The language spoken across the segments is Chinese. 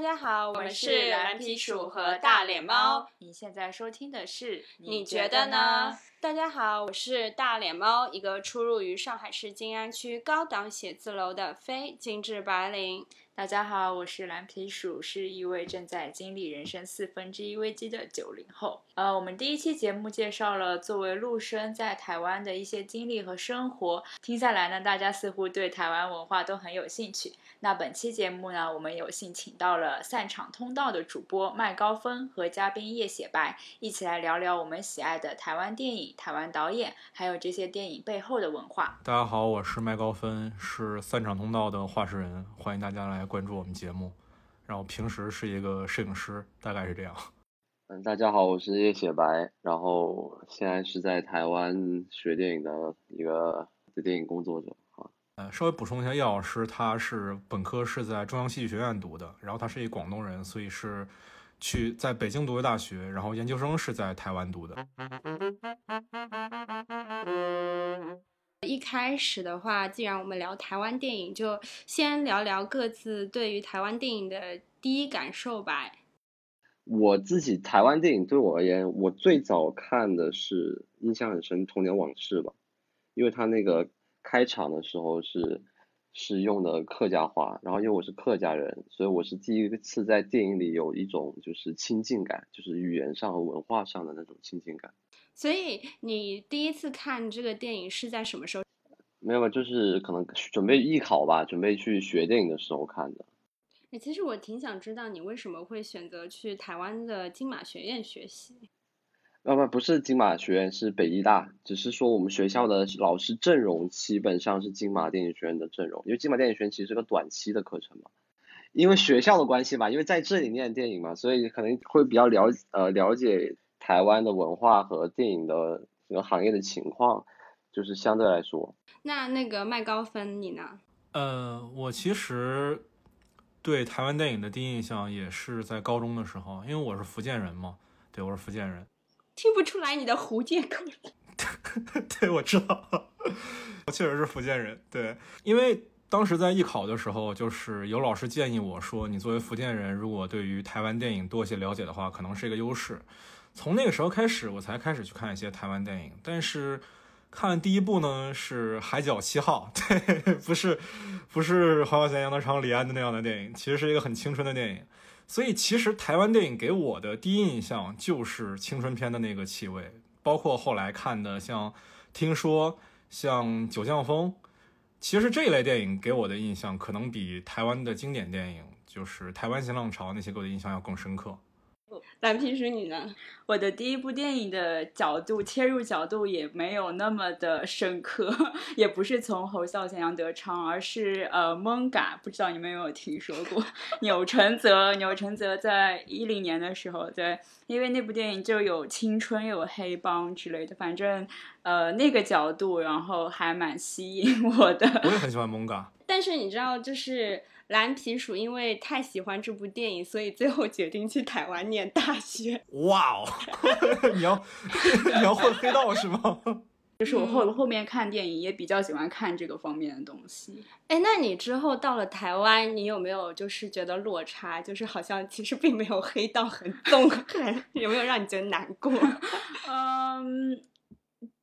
大家好，我们是蓝皮鼠和大脸猫。你现在收听的是，你觉得呢？大家好，我是大脸猫，一个出入于上海市静安区高档写字楼的非精致白领。大家好，我是蓝皮鼠，是一位正在经历人生四分之一危机的九零后。呃，我们第一期节目介绍了作为陆生在台湾的一些经历和生活，听下来呢，大家似乎对台湾文化都很有兴趣。那本期节目呢，我们有幸请到了散场通道的主播麦高芬和嘉宾叶雪白，一起来聊聊我们喜爱的台湾电影、台湾导演，还有这些电影背后的文化。大家好，我是麦高芬，是散场通道的话事人，欢迎大家来。关注我们节目，然后平时是一个摄影师，大概是这样。嗯，大家好，我是叶雪白，然后现在是在台湾学电影的一个电影工作者啊。呃，稍微补充一下，叶老师他是本科是在中央戏剧学院读的，然后他是一广东人，所以是去在北京读的大学，然后研究生是在台湾读的。一开始的话，既然我们聊台湾电影，就先聊聊各自对于台湾电影的第一感受吧。我自己台湾电影对我而言，我最早看的是印象很深《童年往事》吧，因为它那个开场的时候是是用的客家话，然后因为我是客家人，所以我是第一次在电影里有一种就是亲近感，就是语言上和文化上的那种亲近感。所以你第一次看这个电影是在什么时候？没有吧，就是可能准备艺考吧，准备去学电影的时候看的。哎，其实我挺想知道你为什么会选择去台湾的金马学院学习。呃不，不是金马学院，是北医大。只是说我们学校的老师阵容基本上是金马电影学院的阵容，因为金马电影学院其实是个短期的课程嘛。因为学校的关系吧，因为在这里念电影嘛，所以可能会比较了呃了解。台湾的文化和电影的整个行业的情况，就是相对来说。那那个麦高芬，你呢？呃，我其实对台湾电影的第一印象也是在高中的时候，因为我是福建人嘛。对，我是福建人。听不出来你的福建口音。对，我知道，我确实是福建人。对，因为当时在艺考的时候，就是有老师建议我说，你作为福建人，如果对于台湾电影多些了解的话，可能是一个优势。从那个时候开始，我才开始去看一些台湾电影。但是，看第一部呢是《海角七号》，对，不是，不是黄晓贤、杨德昌、李安的那样的电影，其实是一个很青春的电影。所以，其实台湾电影给我的第一印象就是青春片的那个气味。包括后来看的，像《听说》、像《九降风》，其实这一类电影给我的印象，可能比台湾的经典电影，就是台湾新浪潮那些给我的印象要更深刻。蓝皮书，你呢？我的第一部电影的角度切入角度也没有那么的深刻，也不是从侯孝贤、杨德昌，而是呃蒙嘎，不知道你们有没有听说过？钮承泽，钮承泽在一零年的时候，对，因为那部电影就有青春，有黑帮之类的，反正呃那个角度，然后还蛮吸引我的。我也很喜欢蒙嘎，但是你知道，就是。蓝皮鼠因为太喜欢这部电影，所以最后决定去台湾念大学。哇哦，你要你要混黑道是吗？就是我后后面看电影也比较喜欢看这个方面的东西。哎，那你之后到了台湾，你有没有就是觉得落差，就是好像其实并没有黑道很 重，有没有让你觉得难过？嗯。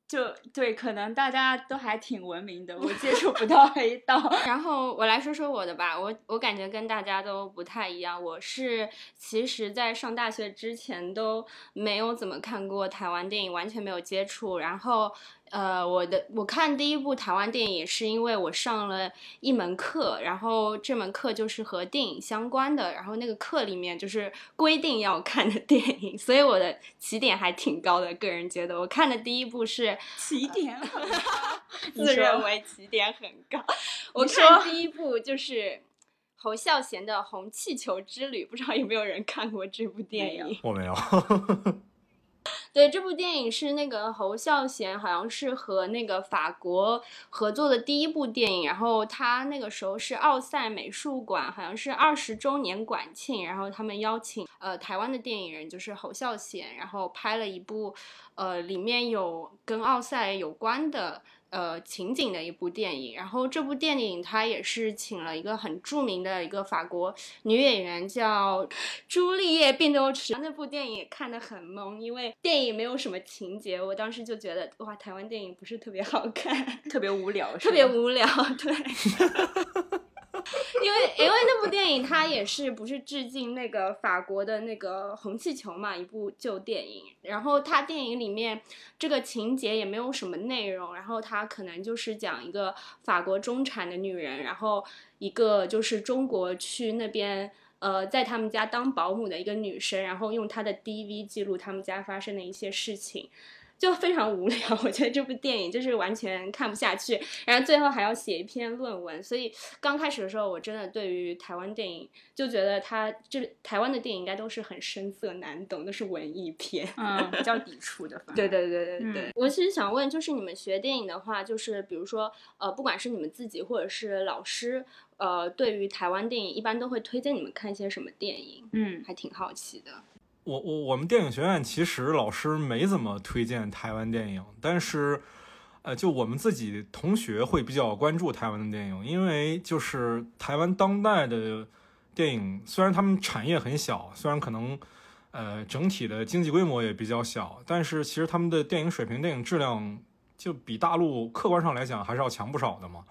就对，可能大家都还挺文明的，我接触不到黑道。然后我来说说我的吧，我我感觉跟大家都不太一样。我是其实，在上大学之前都没有怎么看过台湾电影，完全没有接触。然后。呃，我的我看第一部台湾电影是因为我上了一门课，然后这门课就是和电影相关的，然后那个课里面就是规定要看的电影，所以我的起点还挺高的。个人觉得，我看的第一部是起点，自认为起点很高。我看第一部就是侯孝贤的《红气球之旅》，不知道有没有人看过这部电影？我没有。对，这部电影是那个侯孝贤，好像是和那个法国合作的第一部电影。然后他那个时候是奥赛美术馆，好像是二十周年馆庆，然后他们邀请呃台湾的电影人，就是侯孝贤，然后拍了一部，呃里面有跟奥赛有关的呃情景的一部电影。然后这部电影它也是请了一个很著名的一个法国女演员叫朱丽叶·并州池。那部电影也看得很懵，因为电影没有什么情节，我当时就觉得哇，台湾电影不是特别好看，特别无聊，特别无聊，对。因为因为那部电影它也是不是致敬那个法国的那个红气球嘛，一部旧电影。然后它电影里面这个情节也没有什么内容，然后它可能就是讲一个法国中产的女人，然后一个就是中国去那边呃在他们家当保姆的一个女生，然后用她的 DV 记录他们家发生的一些事情。就非常无聊，我觉得这部电影就是完全看不下去，然后最后还要写一篇论文，所以刚开始的时候，我真的对于台湾电影就觉得它这台湾的电影应该都是很深色难懂，都是文艺片，嗯，比较抵触的。对对对对对，我其实想问，就是你们学电影的话，就是比如说呃，不管是你们自己或者是老师，呃，对于台湾电影一般都会推荐你们看一些什么电影？嗯，还挺好奇的。我我我们电影学院其实老师没怎么推荐台湾电影，但是，呃，就我们自己同学会比较关注台湾的电影，因为就是台湾当代的电影，虽然他们产业很小，虽然可能呃整体的经济规模也比较小，但是其实他们的电影水平、电影质量就比大陆客观上来讲还是要强不少的嘛。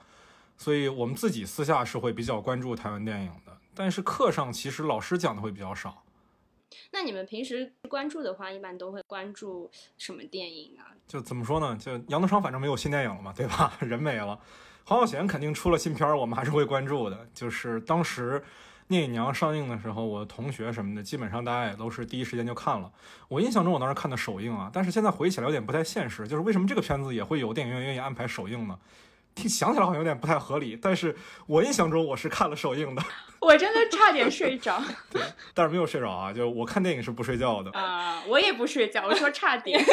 所以我们自己私下是会比较关注台湾电影的，但是课上其实老师讲的会比较少。那你们平时关注的话，一般都会关注什么电影啊？就怎么说呢？就杨德昌反正没有新电影了嘛，对吧？人没了。黄晓贤肯定出了新片儿，我们还是会关注的。就是当时《聂隐娘》上映的时候，我的同学什么的，基本上大家也都是第一时间就看了。我印象中我当时看的首映啊，但是现在回忆起来有点不太现实，就是为什么这个片子也会有电影院愿意安排首映呢？想起来好像有点不太合理，但是我印象中我是看了首映的，我真的差点睡着。对，但是没有睡着啊，就我看电影是不睡觉的啊，我也不睡觉，我说差点。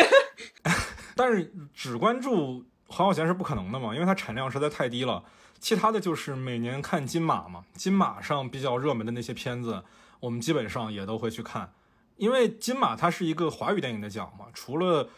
但是只关注黄晓贤是不可能的嘛，因为它产量实在太低了。其他的就是每年看金马嘛，金马上比较热门的那些片子，我们基本上也都会去看，因为金马它是一个华语电影的奖嘛，除了。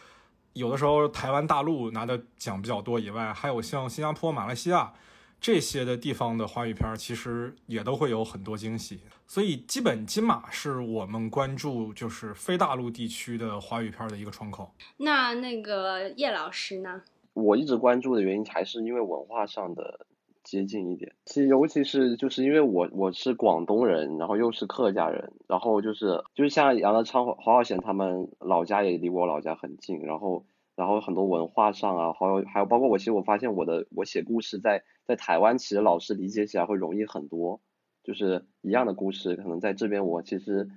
有的时候台湾、大陆拿的奖比较多以外，还有像新加坡、马来西亚这些的地方的华语片，其实也都会有很多惊喜。所以，基本金马是我们关注就是非大陆地区的华语片的一个窗口。那那个叶老师呢？我一直关注的原因还是因为文化上的接近一点。其实，尤其是就是因为我我是广东人，然后又是客家人，然后就是就是像杨德昌、黄浩贤他们老家也离我老家很近，然后。然后很多文化上啊，还有还有包括我，其实我发现我的我写故事在在台湾，其实老师理解起来会容易很多，就是一样的故事，可能在这边我其实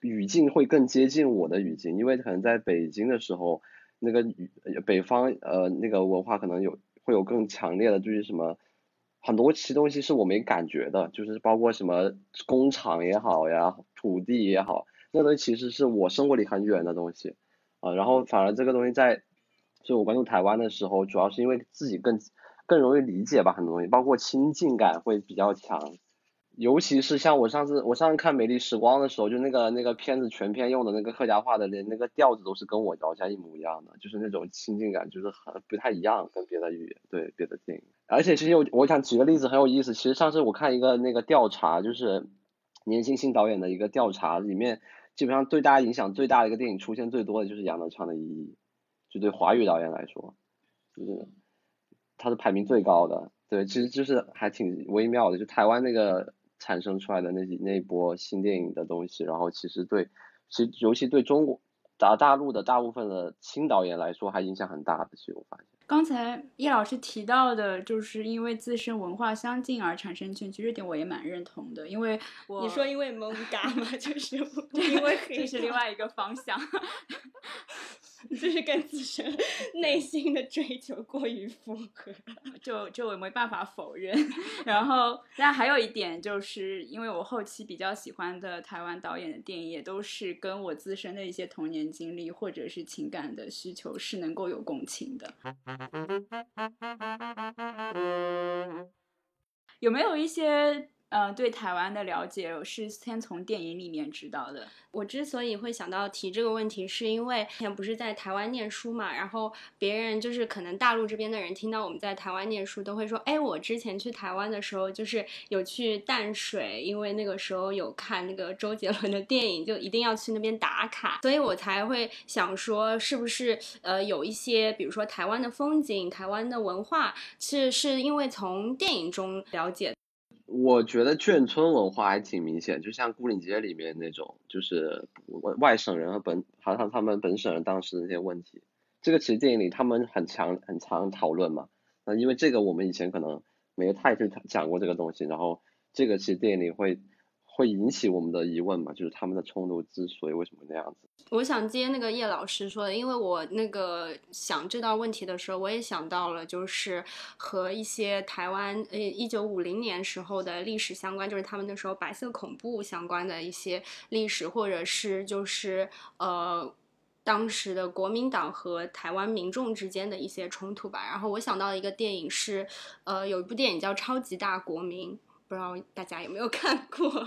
语境会更接近我的语境，因为可能在北京的时候，那个北方呃那个文化可能有会有更强烈的，就是什么很多其东西是我没感觉的，就是包括什么工厂也好呀，土地也好，那东西其实是我生活里很远的东西啊，然后反而这个东西在。就我关注台湾的时候，主要是因为自己更更容易理解吧，很多东西，包括亲近感会比较强。尤其是像我上次我上次看《美丽时光》的时候，就那个那个片子全片用的那个客家话的，连那个调子都是跟我老家一模一样的，就是那种亲近感，就是很不太一样，跟别的语言对别的电影。而且其实我我想举个例子很有意思，其实上次我看一个那个调查，就是年轻新导演的一个调查，里面基本上对大家影响最大的一个电影出现最多的就是杨德昌的《一亿》。就对华语导演来说，就是他是排名最高的。对，其实就是还挺微妙的。就台湾那个产生出来的那几那一波新电影的东西，然后其实对，其实尤其对中国大大陆的大部分的新导演来说，还影响很大的。其实我发现。刚才叶老师提到的，就是因为自身文化相近而产生兴趣，这点我也蛮认同的。因为你说因为蒙嘎嘛，就是 因为这是另外一个方向。就是跟自身内心的追求过于符合，就就我没办法否认。然后，但还有一点，就是因为我后期比较喜欢的台湾导演的电影，也都是跟我自身的一些童年经历或者是情感的需求是能够有共情的。有没有一些呃，对台湾的了解我是先从电影里面知道的。我之所以会想到提这个问题，是因为之前不是在台湾念书嘛，然后别人就是可能大陆这边的人听到我们在台湾念书，都会说，哎，我之前去台湾的时候，就是有去淡水，因为那个时候有看那个周杰伦的电影，就一定要去那边打卡，所以我才会想说，是不是呃有一些，比如说台湾的风景、台湾的文化，是是因为从电影中了解。我觉得眷村文化还挺明显，就像孤岭街里面那种，就是外外省人和本，好像他们本省人当时的那些问题，这个其实电影里他们很强很常讨论嘛。那因为这个我们以前可能没太去讲过这个东西，然后这个其实电影里会。会引起我们的疑问嘛？就是他们的冲突之所以为什么那样子？我想接那个叶老师说的，因为我那个想这道问题的时候，我也想到了，就是和一些台湾呃一九五零年时候的历史相关，就是他们那时候白色恐怖相关的一些历史，或者是就是呃当时的国民党和台湾民众之间的一些冲突吧。然后我想到一个电影是，呃，有一部电影叫《超级大国民》，不知道大家有没有看过？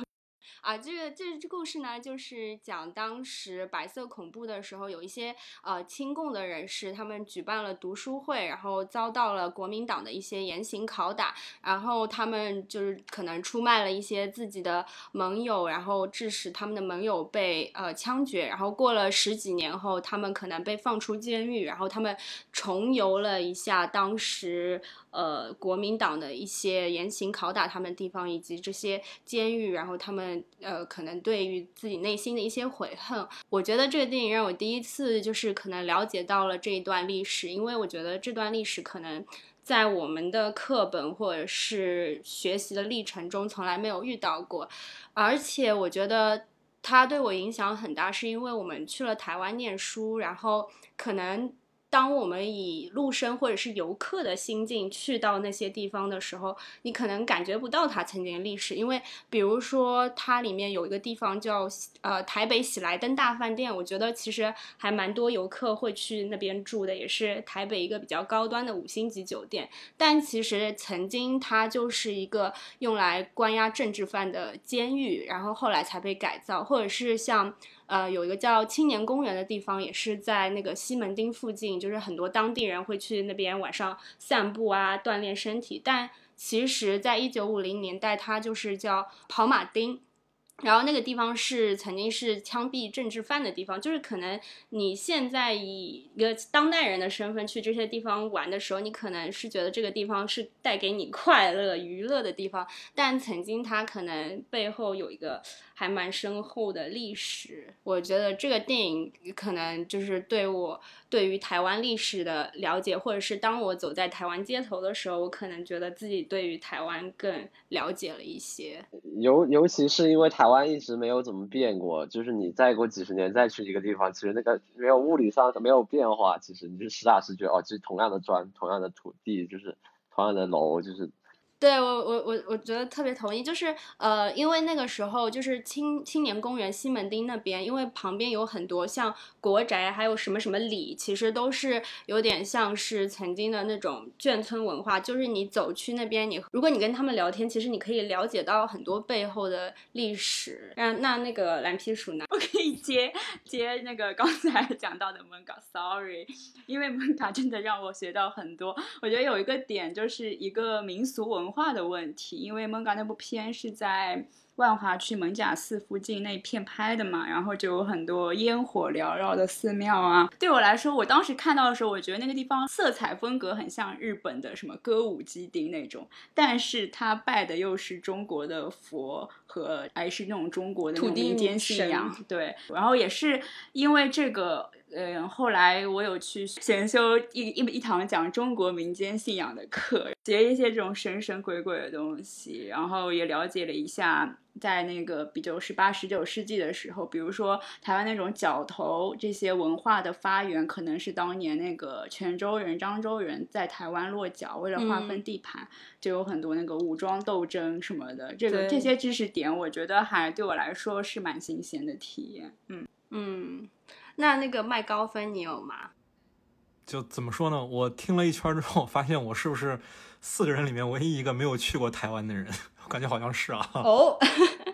啊，这个这这故事呢，就是讲当时白色恐怖的时候，有一些呃亲共的人士，他们举办了读书会，然后遭到了国民党的一些严刑拷打，然后他们就是可能出卖了一些自己的盟友，然后致使他们的盟友被呃枪决，然后过了十几年后，他们可能被放出监狱，然后他们重游了一下当时。呃，国民党的一些严刑拷打他们地方，以及这些监狱，然后他们呃，可能对于自己内心的一些悔恨。我觉得这个电影让我第一次就是可能了解到了这一段历史，因为我觉得这段历史可能在我们的课本或者是学习的历程中从来没有遇到过，而且我觉得它对我影响很大，是因为我们去了台湾念书，然后可能。当我们以陆生或者是游客的心境去到那些地方的时候，你可能感觉不到它曾经的历史，因为比如说它里面有一个地方叫呃台北喜来登大饭店，我觉得其实还蛮多游客会去那边住的，也是台北一个比较高端的五星级酒店。但其实曾经它就是一个用来关押政治犯的监狱，然后后来才被改造，或者是像。呃，有一个叫青年公园的地方，也是在那个西门町附近，就是很多当地人会去那边晚上散步啊，锻炼身体。但其实，在一九五零年代，它就是叫跑马丁。然后那个地方是曾经是枪毙政治犯的地方，就是可能你现在以一个当代人的身份去这些地方玩的时候，你可能是觉得这个地方是带给你快乐娱乐的地方，但曾经它可能背后有一个还蛮深厚的历史。我觉得这个电影可能就是对我对于台湾历史的了解，或者是当我走在台湾街头的时候，我可能觉得自己对于台湾更了解了一些。尤尤其是因为台。湾一直没有怎么变过，就是你再过几十年再去一个地方，其实那个没有物理上没有变化，其实你就实打实觉得哦，就是同样的砖，同样的土地，就是同样的楼，就是。对我我我我觉得特别同意，就是呃，因为那个时候就是青青年公园西门町那边，因为旁边有很多像国宅，还有什么什么里，其实都是有点像是曾经的那种眷村文化。就是你走去那边，你如果你跟他们聊天，其实你可以了解到很多背后的历史。那那那个蓝皮鼠呢？我可以接接那个刚才 讲到的蒙嘎，sorry，因为蒙嘎真的让我学到很多。我觉得有一个点就是一个民俗文。文化的问题，因为蒙嘎那部片是在万华区蒙甲寺附近那片拍的嘛，然后就有很多烟火缭绕的寺庙啊。对我来说，我当时看到的时候，我觉得那个地方色彩风格很像日本的什么歌舞伎町那种，但是他拜的又是中国的佛和还是那种中国的民间信仰。对，然后也是因为这个。嗯，后来我有去选修一一一堂讲中国民间信仰的课，学一些这种神神鬼鬼的东西，然后也了解了一下，在那个比较十八、十九世纪的时候，比如说台湾那种角头这些文化的发源，可能是当年那个泉州人、漳州人在台湾落脚，为了划分地盘，就有很多那个武装斗争什么的。这个这些知识点，我觉得还对我来说是蛮新鲜的体验。嗯嗯。那那个麦高芬你有吗？就怎么说呢？我听了一圈之后，发现我是不是四个人里面唯一一个没有去过台湾的人？我感觉好像是啊。哦，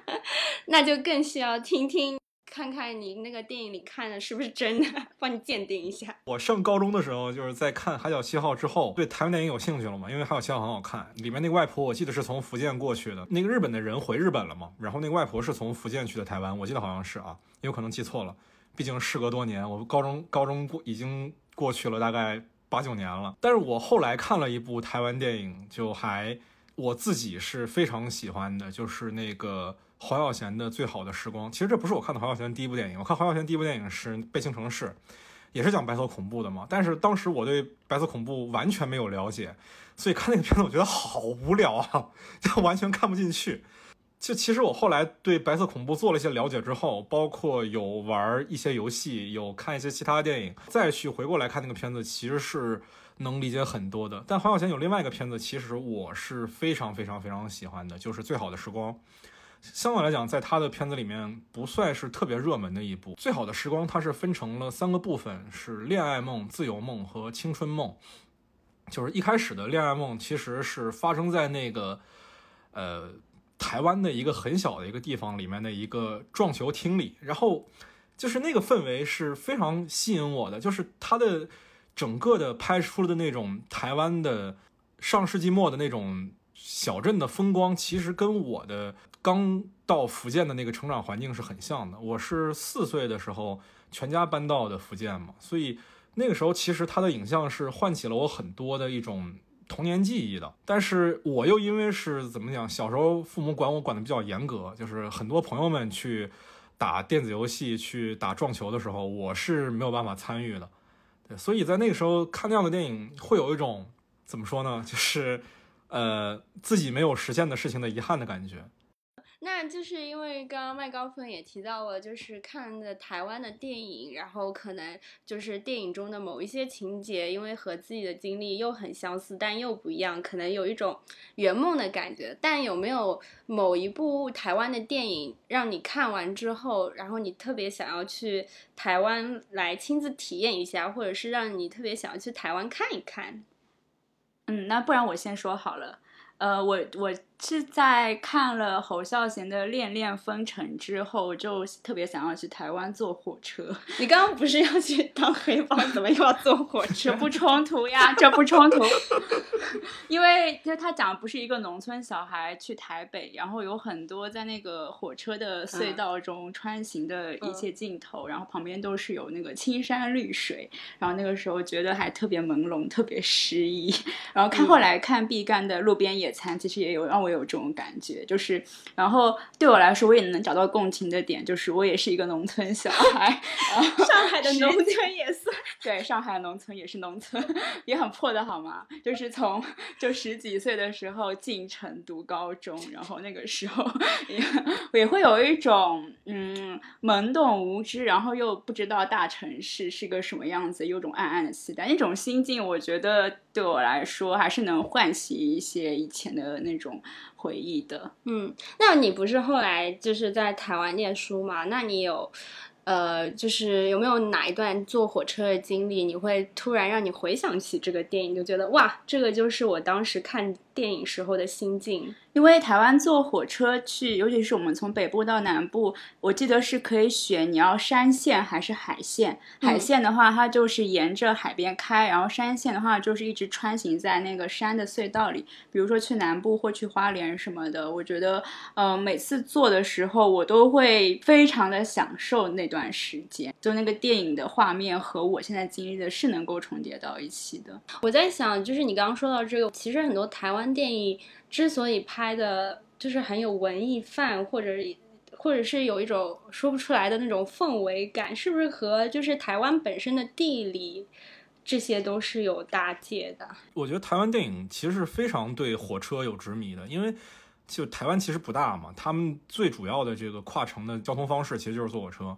那就更需要听听。看看你那个电影里看的是不是真的，帮你鉴定一下。我上高中的时候就是在看《海角七号》之后，对台湾电影有兴趣了嘛？因为《海角七号》很好看，里面那个外婆我记得是从福建过去的，那个日本的人回日本了嘛？然后那个外婆是从福建去的台湾，我记得好像是啊，也有可能记错了，毕竟事隔多年，我高中高中过已经过去了大概八九年了。但是我后来看了一部台湾电影，就还我自己是非常喜欢的，就是那个。黄晓贤的最好的时光，其实这不是我看的黄晓贤第一部电影。我看黄晓贤第一部电影是《悲情城市》，也是讲白色恐怖的嘛。但是当时我对白色恐怖完全没有了解，所以看那个片子我觉得好无聊啊，就完全看不进去。就其实我后来对白色恐怖做了一些了解之后，包括有玩一些游戏，有看一些其他电影，再去回过来看那个片子，其实是能理解很多的。但黄晓贤有另外一个片子，其实我是非常非常非常喜欢的，就是《最好的时光》。相对来讲，在他的片子里面不算是特别热门的一部。最好的时光，它是分成了三个部分，是恋爱梦、自由梦和青春梦。就是一开始的恋爱梦，其实是发生在那个，呃，台湾的一个很小的一个地方里面的一个撞球厅里。然后，就是那个氛围是非常吸引我的，就是它的整个的拍出的那种台湾的上世纪末的那种小镇的风光，其实跟我的。刚到福建的那个成长环境是很像的。我是四岁的时候全家搬到的福建嘛，所以那个时候其实它的影像是唤起了我很多的一种童年记忆的。但是我又因为是怎么讲，小时候父母管我管的比较严格，就是很多朋友们去打电子游戏、去打撞球的时候，我是没有办法参与的。对，所以在那个时候看那样的电影，会有一种怎么说呢，就是呃自己没有实现的事情的遗憾的感觉。那就是因为刚刚麦高芬也提到了，就是看的台湾的电影，然后可能就是电影中的某一些情节，因为和自己的经历又很相似，但又不一样，可能有一种圆梦的感觉。但有没有某一部台湾的电影让你看完之后，然后你特别想要去台湾来亲自体验一下，或者是让你特别想要去台湾看一看？嗯，那不然我先说好了。呃，我我。是在看了侯孝贤的《恋恋风尘》之后，就特别想要去台湾坐火车。你刚刚不是要去当黑帮，怎么又要坐火车？不冲突呀，这不冲突。因为就他讲的不是一个农村小孩去台北，然后有很多在那个火车的隧道中穿行的一些镜头，然后旁边都是有那个青山绿水，然后那个时候觉得还特别朦胧，特别诗意。然后看后来看毕赣的《路边野餐》，其实也有让我。有这种感觉，就是，然后对我来说，我也能找到共情的点，就是我也是一个农村小孩，上海的农村也算，对，上海农村也是农村，也很破的好吗？就是从就十几岁的时候进城读高中，然后那个时候也也会有一种嗯懵懂无知，然后又不知道大城市是个什么样子，有种暗暗的期待，那种心境，我觉得对我来说还是能唤起一些以前的那种。回忆的，嗯，那你不是后来就是在台湾念书嘛？那你有，呃，就是有没有哪一段坐火车的经历，你会突然让你回想起这个电影，就觉得哇，这个就是我当时看电影时候的心境。因为台湾坐火车去，尤其是我们从北部到南部，我记得是可以选你要山线还是海线。海线的话，它就是沿着海边开；然后山线的话，就是一直穿行在那个山的隧道里。比如说去南部或去花莲什么的，我觉得，呃，每次坐的时候，我都会非常的享受那段时间。就那个电影的画面和我现在经历的是能够重叠到一起的。我在想，就是你刚刚说到这个，其实很多台湾湾电影。之所以拍的就是很有文艺范，或者或者是有一种说不出来的那种氛围感，是不是和就是台湾本身的地理这些都是有搭界的？我觉得台湾电影其实是非常对火车有执迷的，因为就台湾其实不大嘛，他们最主要的这个跨城的交通方式其实就是坐火车。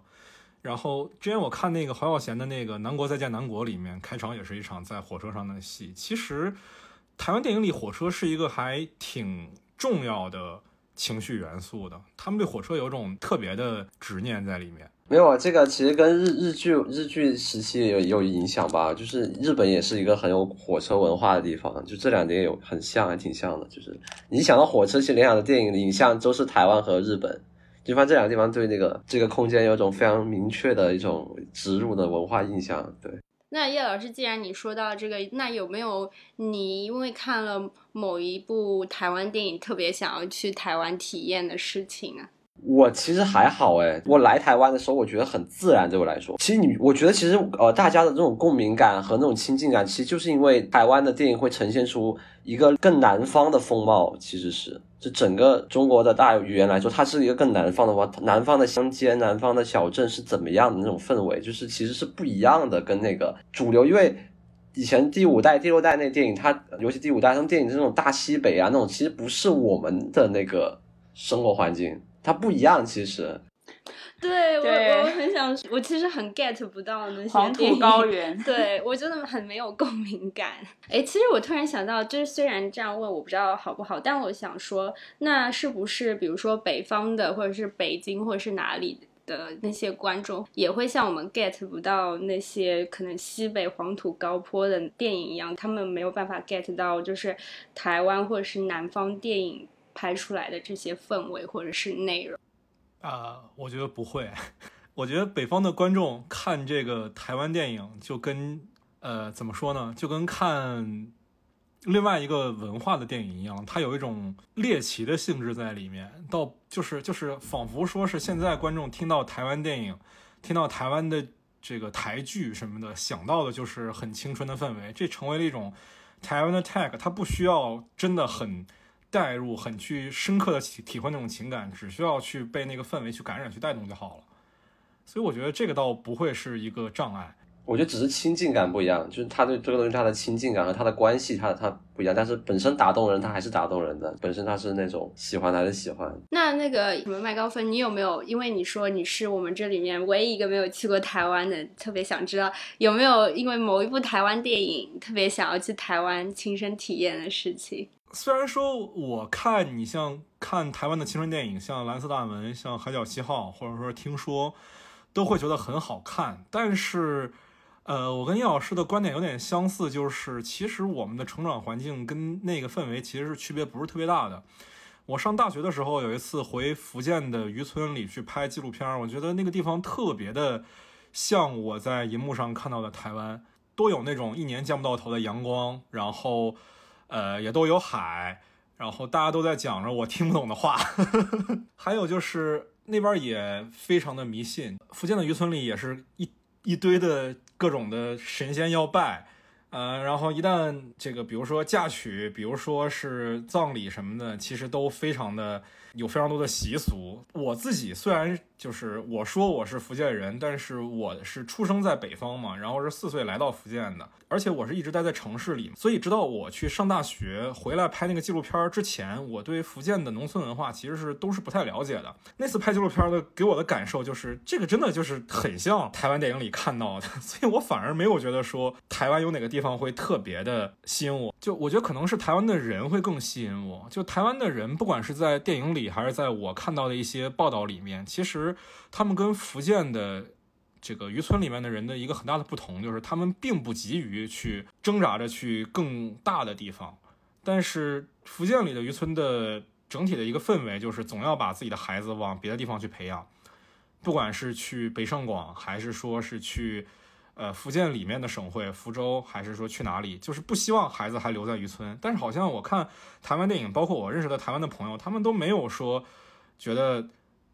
然后之前我看那个黄晓贤的那个《南国再见南国》里面，开场也是一场在火车上的戏，其实。台湾电影里，火车是一个还挺重要的情绪元素的。他们对火车有种特别的执念在里面。没有啊，这个其实跟日日剧日剧时期有有影响吧，就是日本也是一个很有火车文化的地方，就这两点有很像，还挺像的。就是你想到火车，其实联想的电影影像都是台湾和日本，就发现这两个地方对那个这个空间有种非常明确的一种植入的文化印象。对，那叶老师，既然你说到这个，那有没有你因为看了某一部台湾电影，特别想要去台湾体验的事情啊？我其实还好哎，我来台湾的时候，我觉得很自然。对我来说，其实你，我觉得其实呃，大家的这种共鸣感和那种亲近感，其实就是因为台湾的电影会呈现出一个更南方的风貌。其实是，就整个中国的大语言来说，它是一个更南方的话，南方的乡间、南方的小镇是怎么样的那种氛围，就是其实是不一样的，跟那个主流。因为以前第五代、第六代那电影，它尤其第五代，他们电影这种大西北啊那种，其实不是我们的那个生活环境。它不一样，其实。对我，我很想，我其实很 get 不到那些黄土高原。对我真的很没有共鸣感。哎，其实我突然想到，就是虽然这样问，我不知道好不好，但我想说，那是不是比如说北方的，或者是北京，或者是哪里的那些观众，也会像我们 get 不到那些可能西北黄土高坡的电影一样，他们没有办法 get 到，就是台湾或者是南方电影。拍出来的这些氛围或者是内容啊，我觉得不会。我觉得北方的观众看这个台湾电影，就跟呃怎么说呢，就跟看另外一个文化的电影一样，它有一种猎奇的性质在里面。到就是就是仿佛说是现在观众听到台湾电影，听到台湾的这个台剧什么的，想到的就是很青春的氛围。这成为了一种台湾的 tag，它不需要真的很。带入很去深刻的体体会那种情感，只需要去被那个氛围去感染、去带动就好了。所以我觉得这个倒不会是一个障碍。我觉得只是亲近感不一样，就是他对这个东西他的亲近感和他的关系，他他不一样。但是本身打动人，他还是打动人的。本身他是那种喜欢还是喜欢。那那个什么麦高芬，你有没有？因为你说你是我们这里面唯一一个没有去过台湾的，特别想知道有没有因为某一部台湾电影特别想要去台湾亲身体验的事情。虽然说我看你像看台湾的青春电影，像《蓝色大门》、像《海角七号》，或者说听说，都会觉得很好看。但是，呃，我跟叶老师的观点有点相似，就是其实我们的成长环境跟那个氛围其实是区别不是特别大的。我上大学的时候有一次回福建的渔村里去拍纪录片，我觉得那个地方特别的像我在银幕上看到的台湾，都有那种一年见不到头的阳光，然后。呃，也都有海，然后大家都在讲着我听不懂的话，还有就是那边也非常的迷信，福建的渔村里也是一一堆的各种的神仙要拜，呃，然后一旦这个比如说嫁娶，比如说是葬礼什么的，其实都非常的有非常多的习俗。我自己虽然就是我说我是福建人，但是我是出生在北方嘛，然后是四岁来到福建的。而且我是一直待在城市里，所以直到我去上大学回来拍那个纪录片之前，我对福建的农村文化其实是都是不太了解的。那次拍纪录片的给我的感受就是，这个真的就是很像台湾电影里看到的，所以我反而没有觉得说台湾有哪个地方会特别的吸引我。就我觉得可能是台湾的人会更吸引我。就台湾的人，不管是在电影里还是在我看到的一些报道里面，其实他们跟福建的。这个渔村里面的人的一个很大的不同，就是他们并不急于去挣扎着去更大的地方，但是福建里的渔村的整体的一个氛围，就是总要把自己的孩子往别的地方去培养，不管是去北上广，还是说是去呃福建里面的省会福州，还是说去哪里，就是不希望孩子还留在渔村。但是好像我看台湾电影，包括我认识的台湾的朋友，他们都没有说觉得。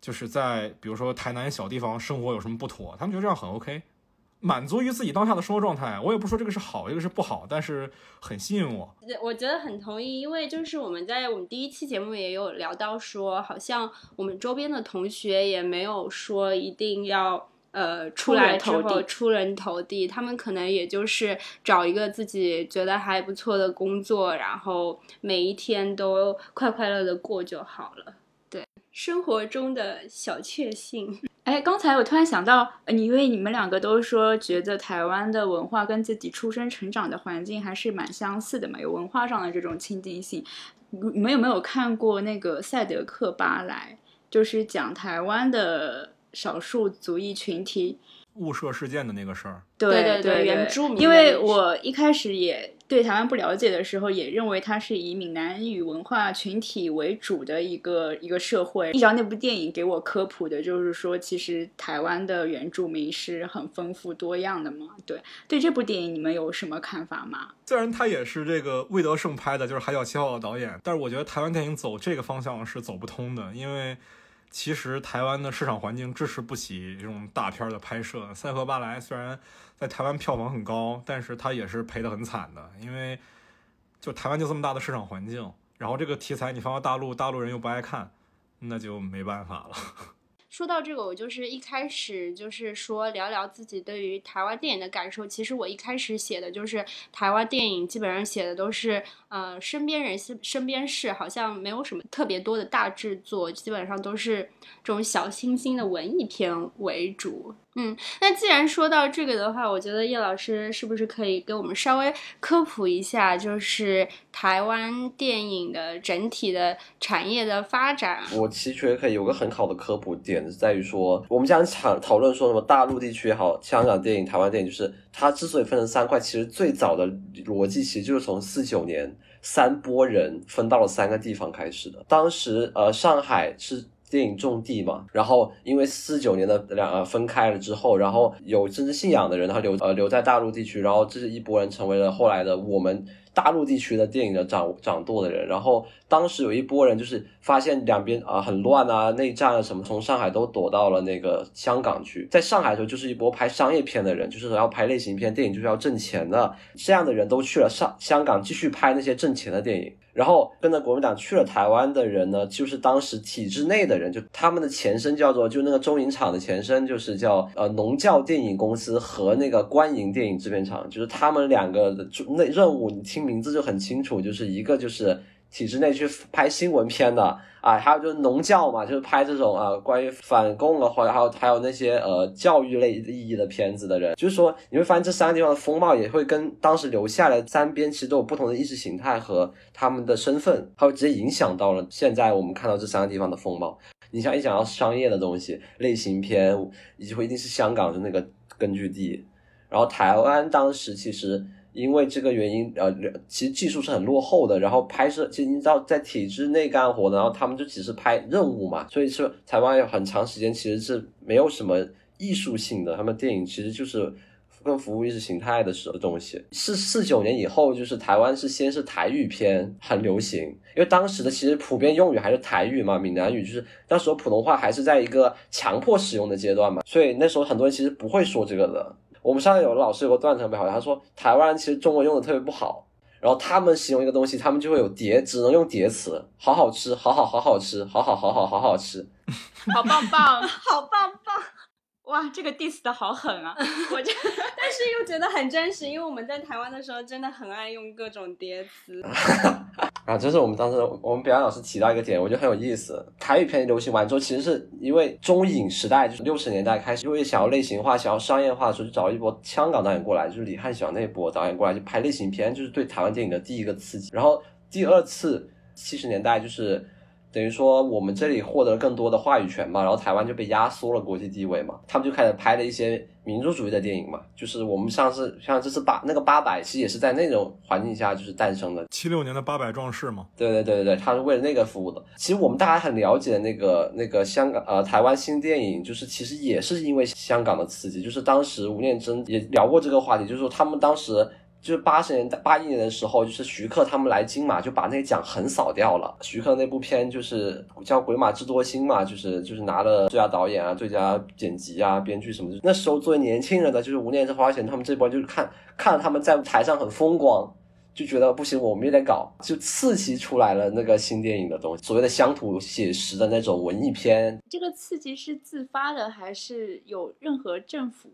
就是在比如说台南小地方生活有什么不妥，他们觉得这样很 OK，满足于自己当下的生活状态。我也不说这个是好，这个是不好，但是很吸引我。我觉得很同意，因为就是我们在我们第一期节目也有聊到说，好像我们周边的同学也没有说一定要呃出来之后出人头地，他们可能也就是找一个自己觉得还不错的工作，然后每一天都快快乐乐过就好了。生活中的小确幸。哎，刚才我突然想到，你因为你们两个都说觉得台湾的文化跟自己出生成长的环境还是蛮相似的嘛，有文化上的这种亲近性。你们有没有看过那个《赛德克巴莱》？就是讲台湾的少数族裔群体。雾社事件的那个事儿，对对对，原住民。因为我一开始也对台湾不了解的时候，也认为它是以闽南语文化群体为主的一个一个社会。一直到那部电影给我科普的，就是说，其实台湾的原住民是很丰富多样的嘛。对，对这部电影你们有什么看法吗？虽然他也是这个魏德胜拍的，就是《海角七号》的导演，但是我觉得台湾电影走这个方向是走不通的，因为。其实台湾的市场环境支持不起这种大片的拍摄，《赛河巴莱》虽然在台湾票房很高，但是它也是赔得很惨的，因为就台湾就这么大的市场环境，然后这个题材你放到大陆，大陆人又不爱看，那就没办法了。说到这个，我就是一开始就是说聊聊自己对于台湾电影的感受。其实我一开始写的就是台湾电影，基本上写的都是呃身边人、身身边事，好像没有什么特别多的大制作，基本上都是这种小清新的文艺片为主。嗯，那既然说到这个的话，我觉得叶老师是不是可以给我们稍微科普一下，就是台湾电影的整体的产业的发展？我其实觉得可以有个很好的科普点，在于说，我们经常讨论说什么大陆地区也好，香港电影、台湾电影，就是它之所以分成三块，其实最早的逻辑其实就是从四九年三波人分到了三个地方开始的。当时呃，上海是。电影种地嘛，然后因为四九年的两呃分开了之后，然后有政治信仰的人，他留呃留在大陆地区，然后这是一波人成为了后来的我们大陆地区的电影的掌掌舵的人。然后当时有一波人就是发现两边啊很乱啊，内战啊什么，从上海都躲到了那个香港去。在上海的时候，就是一波拍商业片的人，就是要拍类型片，电影就是要挣钱的，这样的人都去了上香港继续拍那些挣钱的电影。然后跟着国民党去了台湾的人呢，就是当时体制内的人，就他们的前身叫做，就那个中影厂的前身就是叫呃农教电影公司和那个官营电影制片厂，就是他们两个的那任务，你听名字就很清楚，就是一个就是。体制内去拍新闻片的啊，还有就是农教嘛，就是拍这种啊关于反共的，或者还有还有那些呃教育类意义的片子的人，就是说你会发现这三个地方的风貌也会跟当时留下来三边其实都有不同的意识形态和他们的身份，还有直接影响到了现在我们看到这三个地方的风貌。你像一讲到商业的东西，类型片，以及会一定是香港的那个根据地，然后台湾当时其实。因为这个原因，呃，其实技术是很落后的，然后拍摄，其实你知道在体制内干活的，然后他们就只是拍任务嘛，所以说台湾有很长时间其实是没有什么艺术性的，他们电影其实就是更服务意识形态的时候东西。是四九年以后，就是台湾是先是台语片很流行，因为当时的其实普遍用语还是台语嘛，闽南语就是那时候普通话还是在一个强迫使用的阶段嘛，所以那时候很多人其实不会说这个的。我们上次有个老师有个段子特别好，他说台湾人其实中文用的特别不好，然后他们形容一个东西，他们就会有叠，只能用叠词，好好吃，好好好好吃，好好好好好好吃，好棒棒，好棒棒，哇，这个 diss 的好狠啊！我这但是又觉得很真实，因为我们在台湾的时候真的很爱用各种叠词。啊，这是我们当时我们表演老师提到一个点，我觉得很有意思。台语片流行完之后，其实是因为中影时代，就是六十年代开始，因为想要类型化、想要商业化的时候，就找一波香港导演过来，就是李汉祥那波导演过来，就拍类型片，就是对台湾电影的第一个刺激。然后第二次七十年代就是。等于说我们这里获得了更多的话语权嘛，然后台湾就被压缩了国际地位嘛，他们就开始拍了一些民族主义的电影嘛，就是我们上次像这次八那个八百，其实也是在那种环境下就是诞生的。七六年的八百壮士嘛，对对对对对，他是为了那个服务的。其实我们大家很了解的那个那个香港呃台湾新电影，就是其实也是因为香港的刺激，就是当时吴念真也聊过这个话题，就是说他们当时。就是八十年代八一年的时候，就是徐克他们来金马就把那个奖横扫掉了。徐克那部片就是叫《鬼马智多星》嘛，就是就是拿了最佳导演啊、最佳剪辑啊、编剧什么的。那时候作为年轻人的，就是吴念真、花钱他们这波，就是看看他们在台上很风光，就觉得不行，我们也得搞，就刺激出来了那个新电影的东西，所谓的乡土写实的那种文艺片。这个刺激是自发的，还是有任何政府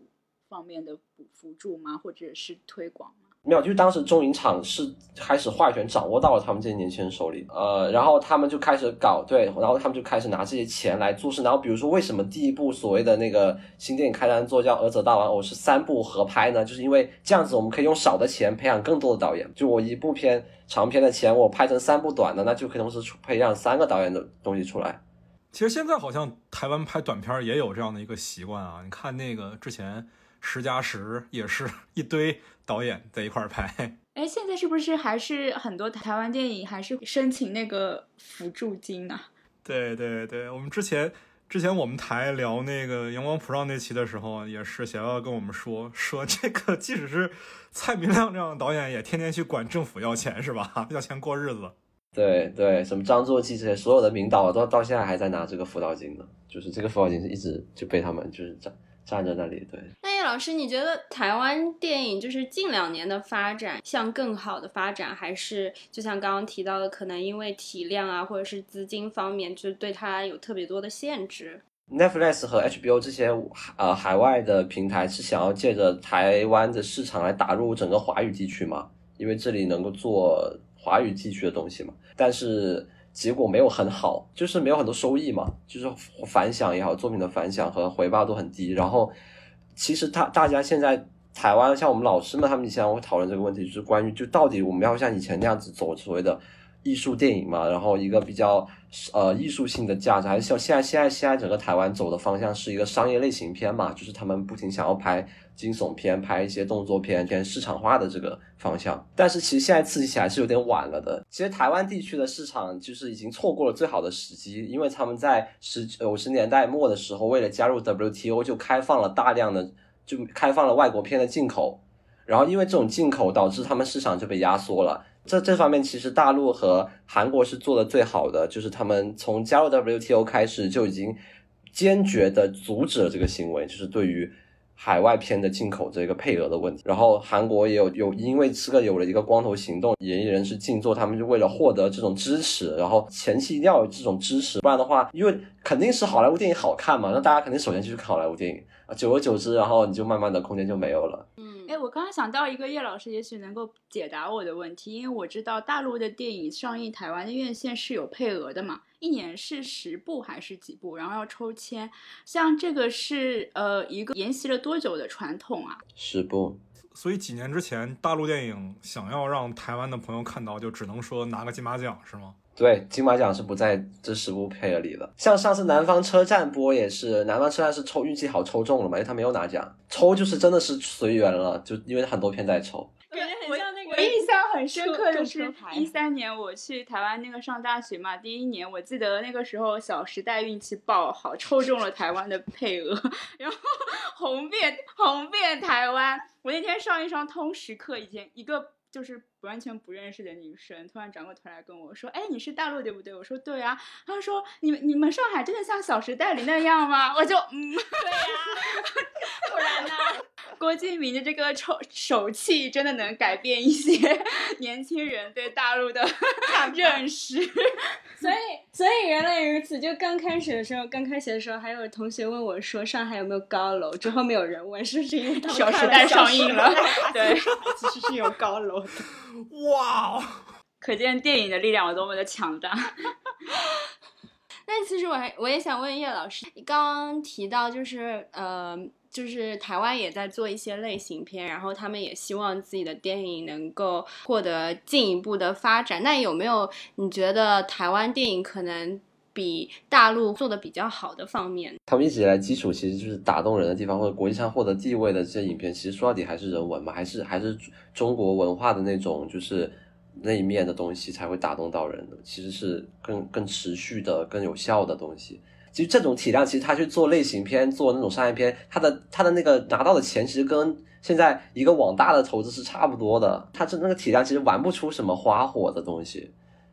方面的补辅助吗？或者是推广？没有，就是当时中影厂是开始话语权掌握到了他们这些年轻人手里，呃，然后他们就开始搞对，然后他们就开始拿这些钱来做事。然后比如说，为什么第一部所谓的那个新电影开单做叫《儿子大玩偶》是三部合拍呢？就是因为这样子我们可以用少的钱培养更多的导演。就我一部片长片的钱，我拍成三部短的，那就可以同时培养三个导演的东西出来。其实现在好像台湾拍短片也有这样的一个习惯啊。你看那个之前十加十也是 一堆导演在一块儿拍。哎，现在是不是还是很多台湾电影还是申请那个辅助金啊？对对对，我们之前之前我们台聊那个《阳光普照》那期的时候，也是想要跟我们说说这个，即使是蔡明亮这样的导演，也天天去管政府要钱是吧？要钱过日子。对对，什么张作骥这些所有的名导都到现在还在拿这个辅导金呢，就是这个辅导金是一直就被他们就是站站在那里。对，那叶老师，你觉得台湾电影就是近两年的发展向更好的发展，还是就像刚刚提到的，可能因为体量啊，或者是资金方面，就对它有特别多的限制？Netflix 和 HBO 这些呃海外的平台是想要借着台湾的市场来打入整个华语地区吗？因为这里能够做。华语地区的东西嘛，但是结果没有很好，就是没有很多收益嘛，就是反响也好，作品的反响和回报都很低。然后，其实他大家现在台湾像我们老师们，他们以前会讨论这个问题，就是关于就到底我们要像以前那样子走所谓的艺术电影嘛，然后一个比较呃艺术性的价值，还是像现在现在现在整个台湾走的方向是一个商业类型片嘛，就是他们不停想要拍。惊悚片拍一些动作片，偏市场化的这个方向，但是其实现在刺激起来是有点晚了的。其实台湾地区的市场就是已经错过了最好的时机，因为他们在十五十年代末的时候，为了加入 WTO 就开放了大量的，就开放了外国片的进口，然后因为这种进口导致他们市场就被压缩了。这这方面其实大陆和韩国是做的最好的，就是他们从加入 WTO 开始就已经坚决的阻止了这个行为，就是对于。海外片的进口这个配额的问题，然后韩国也有有因为这个有了一个光头行动，演艺人士静坐，他们就为了获得这种支持，然后前期一定要有这种支持，不然的话，因为肯定是好莱坞电影好看嘛，那大家肯定首先就去看好莱坞电影，久而久之，然后你就慢慢的空间就没有了。嗯，哎，我刚刚想到一个叶老师也许能够解答我的问题，因为我知道大陆的电影上映台湾的院线是有配额的嘛。一年是十部还是几部？然后要抽签，像这个是呃一个沿袭了多久的传统啊？十部。所以几年之前，大陆电影想要让台湾的朋友看到，就只能说拿个金马奖，是吗？对，金马奖是不在这十部配额里的。像上次南方车站播也是，南方车站是抽运气好抽中了嘛，因为他没有拿奖，抽就是真的是随缘了，就因为很多片在抽。我印象很深刻的是，一三年我去台湾那个上大学嘛，第一年我记得那个时候《小时代》运气爆好，抽中了台湾的配额，然后红遍红遍台湾。我那天上一上通识课，以前一个就是完全不认识的女生，突然转过头来跟我说：“哎，你是大陆对不对？”我说：“对啊。”她说：“你们你们上海真的像《小时代》里那样吗？”我就嗯，对呀，不然呢？郭敬明的这个手手气真的能改变一些 年轻人对大陆的认识，所以所以原来如此。就刚开始的时候，刚开学的时候，还有同学问我说上海有没有高楼，之后没有人问，是不是因为《小时代》上映了？对，其实是有高楼的。哇，可见电影的力量有多么的强大。那其实我还我也想问叶老师，你刚刚提到就是呃。就是台湾也在做一些类型片，然后他们也希望自己的电影能够获得进一步的发展。那有没有你觉得台湾电影可能比大陆做的比较好的方面？他们一直以来基础其实就是打动人的地方，或者国际上获得地位的这些影片，其实说到底还是人文嘛，还是还是中国文化的那种就是那一面的东西才会打动到人的，其实是更更持续的、更有效的东西。其实这种体量，其实他去做类型片、做那种商业片，他的他的那个拿到的钱，其实跟现在一个网大的投资是差不多的。他这那个体量其实玩不出什么花火的东西，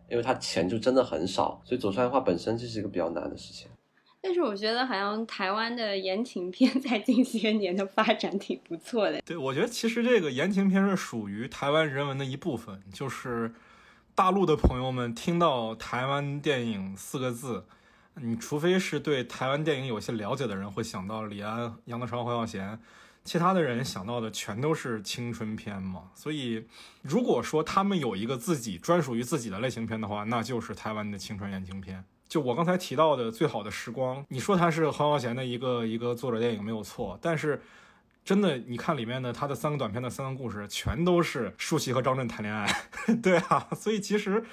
因为他钱就真的很少，所以走出来的话本身就是一个比较难的事情。但是我觉得好像台湾的言情片在近些年的发展挺不错的。对，我觉得其实这个言情片是属于台湾人文的一部分，就是大陆的朋友们听到台湾电影四个字。你除非是对台湾电影有些了解的人，会想到李安、杨德昌、黄晓贤，其他的人想到的全都是青春片嘛。所以，如果说他们有一个自己专属于自己的类型片的话，那就是台湾的青春言情片。就我刚才提到的《最好的时光》，你说它是黄晓贤的一个一个作者电影没有错，但是真的，你看里面的他的三个短片的三个故事，全都是舒淇和张震谈恋爱。对啊，所以其实。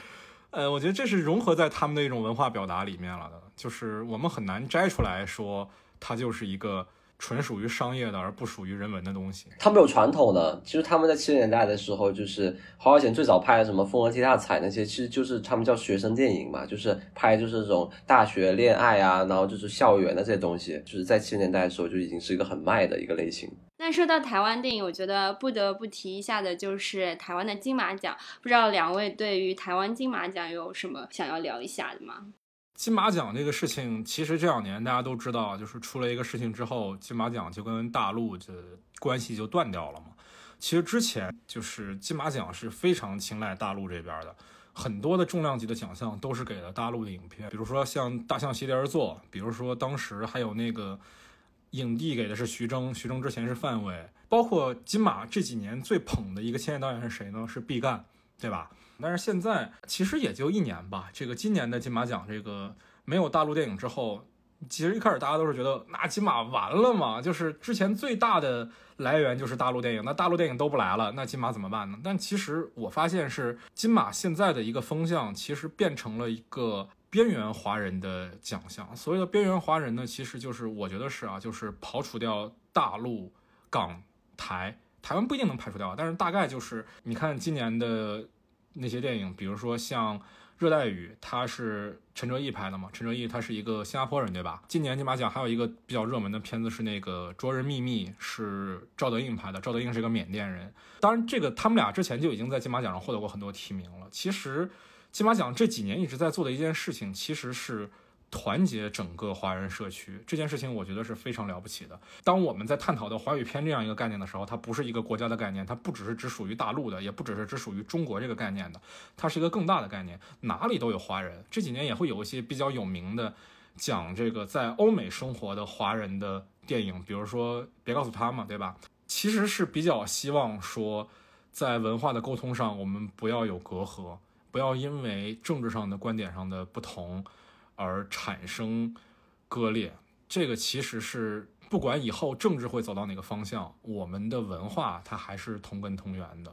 呃，我觉得这是融合在他们的一种文化表达里面了的，就是我们很难摘出来说它就是一个。纯属于商业的，而不属于人文的东西。他们有传统的，其实他们在七十年代的时候，就是侯孝贤最早拍的什么《风和踢踏彩》那些，其实就是他们叫学生电影嘛，就是拍就是这种大学恋爱啊，然后就是校园的这些东西，就是在七十年代的时候就已经是一个很卖的一个类型。那说到台湾电影，我觉得不得不提一下的就是台湾的金马奖。不知道两位对于台湾金马奖有什么想要聊一下的吗？金马奖这个事情，其实这两年大家都知道，就是出了一个事情之后，金马奖就跟大陆的关系就断掉了嘛。其实之前就是金马奖是非常青睐大陆这边的，很多的重量级的奖项都是给了大陆的影片，比如说像《大象席地而坐》，比如说当时还有那个影帝给的是徐峥，徐峥之前是范伟，包括金马这几年最捧的一个青年导演是谁呢？是毕赣，对吧？但是现在其实也就一年吧。这个今年的金马奖，这个没有大陆电影之后，其实一开始大家都是觉得那金马完了嘛，就是之前最大的来源就是大陆电影，那大陆电影都不来了，那金马怎么办呢？但其实我发现是金马现在的一个风向，其实变成了一个边缘华人的奖项。所谓的边缘华人呢，其实就是我觉得是啊，就是刨除掉大陆、港、台，台湾不一定能排除掉，但是大概就是你看今年的。那些电影，比如说像《热带雨》，它是陈哲艺拍的嘛？陈哲艺他是一个新加坡人，对吧？今年金马奖还有一个比较热门的片子是那个《卓人秘密》，是赵德胤拍的。赵德胤是一个缅甸人。当然，这个他们俩之前就已经在金马奖上获得过很多提名了。其实，金马奖这几年一直在做的一件事情，其实是。团结整个华人社区这件事情，我觉得是非常了不起的。当我们在探讨到华语片这样一个概念的时候，它不是一个国家的概念，它不只是只属于大陆的，也不只是只属于中国这个概念的，它是一个更大的概念，哪里都有华人。这几年也会有一些比较有名的讲这个在欧美生活的华人的电影，比如说《别告诉他》嘛，对吧？其实是比较希望说，在文化的沟通上，我们不要有隔阂，不要因为政治上的观点上的不同。而产生割裂，这个其实是不管以后政治会走到哪个方向，我们的文化它还是同根同源的。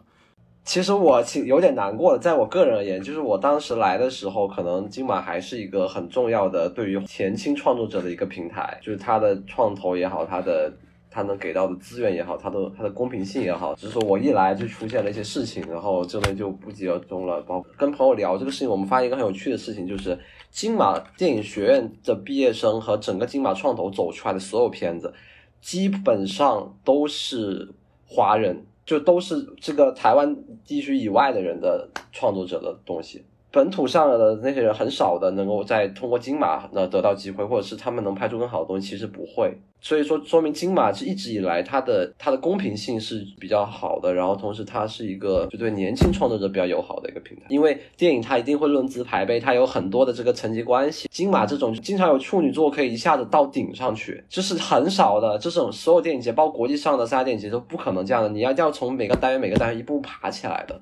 其实我其有点难过的，在我个人而言，就是我当时来的时候，可能金马还是一个很重要的对于前清创作者的一个平台，就是它的创投也好，它的它能给到的资源也好，它的它的公平性也好，只是说我一来就出现了一些事情，然后这边就不疾而终了。包括跟朋友聊这个事情，我们发现一个很有趣的事情，就是。金马电影学院的毕业生和整个金马创投走出来的所有片子，基本上都是华人，就都是这个台湾地区以外的人的创作者的东西。本土上的那些人很少的能够再通过金马那得到机会，或者是他们能拍出更好的东西，其实不会。所以说，说明金马是一直以来它的它的公平性是比较好的，然后同时它是一个就对年轻创作者比较友好的一个平台。因为电影它一定会论资排辈，它有很多的这个层级关系。金马这种经常有处女作可以一下子到顶上去，这是很少的。这种所有电影节，包括国际上的三大电影节都不可能这样的。你要要从每个单元每个单元一步爬起来的。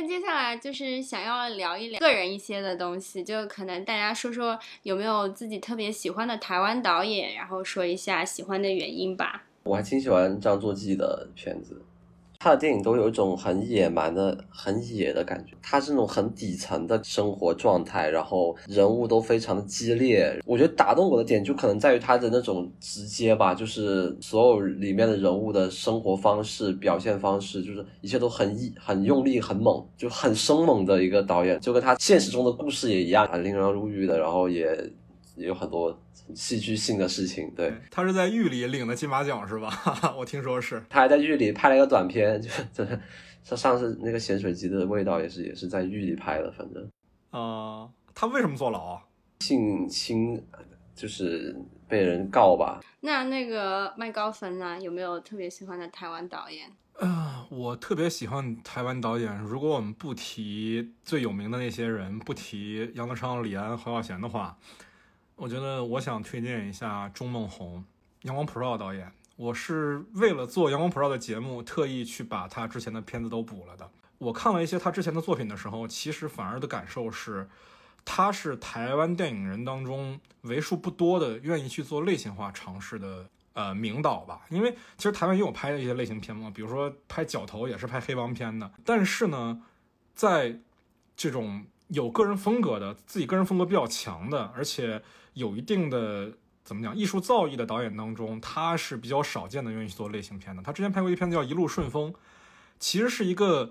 那接下来就是想要聊一聊个人一些的东西，就可能大家说说有没有自己特别喜欢的台湾导演，然后说一下喜欢的原因吧。我还挺喜欢张作骥的片子。他的电影都有一种很野蛮的、很野的感觉，他是那种很底层的生活状态，然后人物都非常的激烈。我觉得打动我的点就可能在于他的那种直接吧，就是所有里面的人物的生活方式、表现方式，就是一切都很一很用力、很猛，就很生猛的一个导演，就跟他现实中的故事也一样，很令人入狱的，然后也有很多。戏剧性的事情，对他是在狱里领的金马奖是吧？我听说是，他还在狱里拍了一个短片，就就是 他上次那个咸水鸡的味道也是也是在狱里拍的，反正啊，他为什么坐牢啊？性侵就是被人告吧？那那个麦高芬呢？有没有特别喜欢的台湾导演？啊，我特别喜欢台湾导演。如果我们不提最有名的那些人，不提杨德昌、李安、侯孝贤的话。我觉得我想推荐一下钟孟宏，阳光普照导演。我是为了做阳光普照的节目，特意去把他之前的片子都补了的。我看了一些他之前的作品的时候，其实反而的感受是，他是台湾电影人当中为数不多的愿意去做类型化尝试的呃名导吧，因为其实台湾也有拍的一些类型片嘛，比如说拍《角头》也是拍黑帮片的，但是呢，在这种有个人风格的、自己个人风格比较强的，而且有一定的怎么讲艺术造诣的导演当中，他是比较少见的愿意去做类型片的。他之前拍过一片子叫《一路顺风》，其实是一个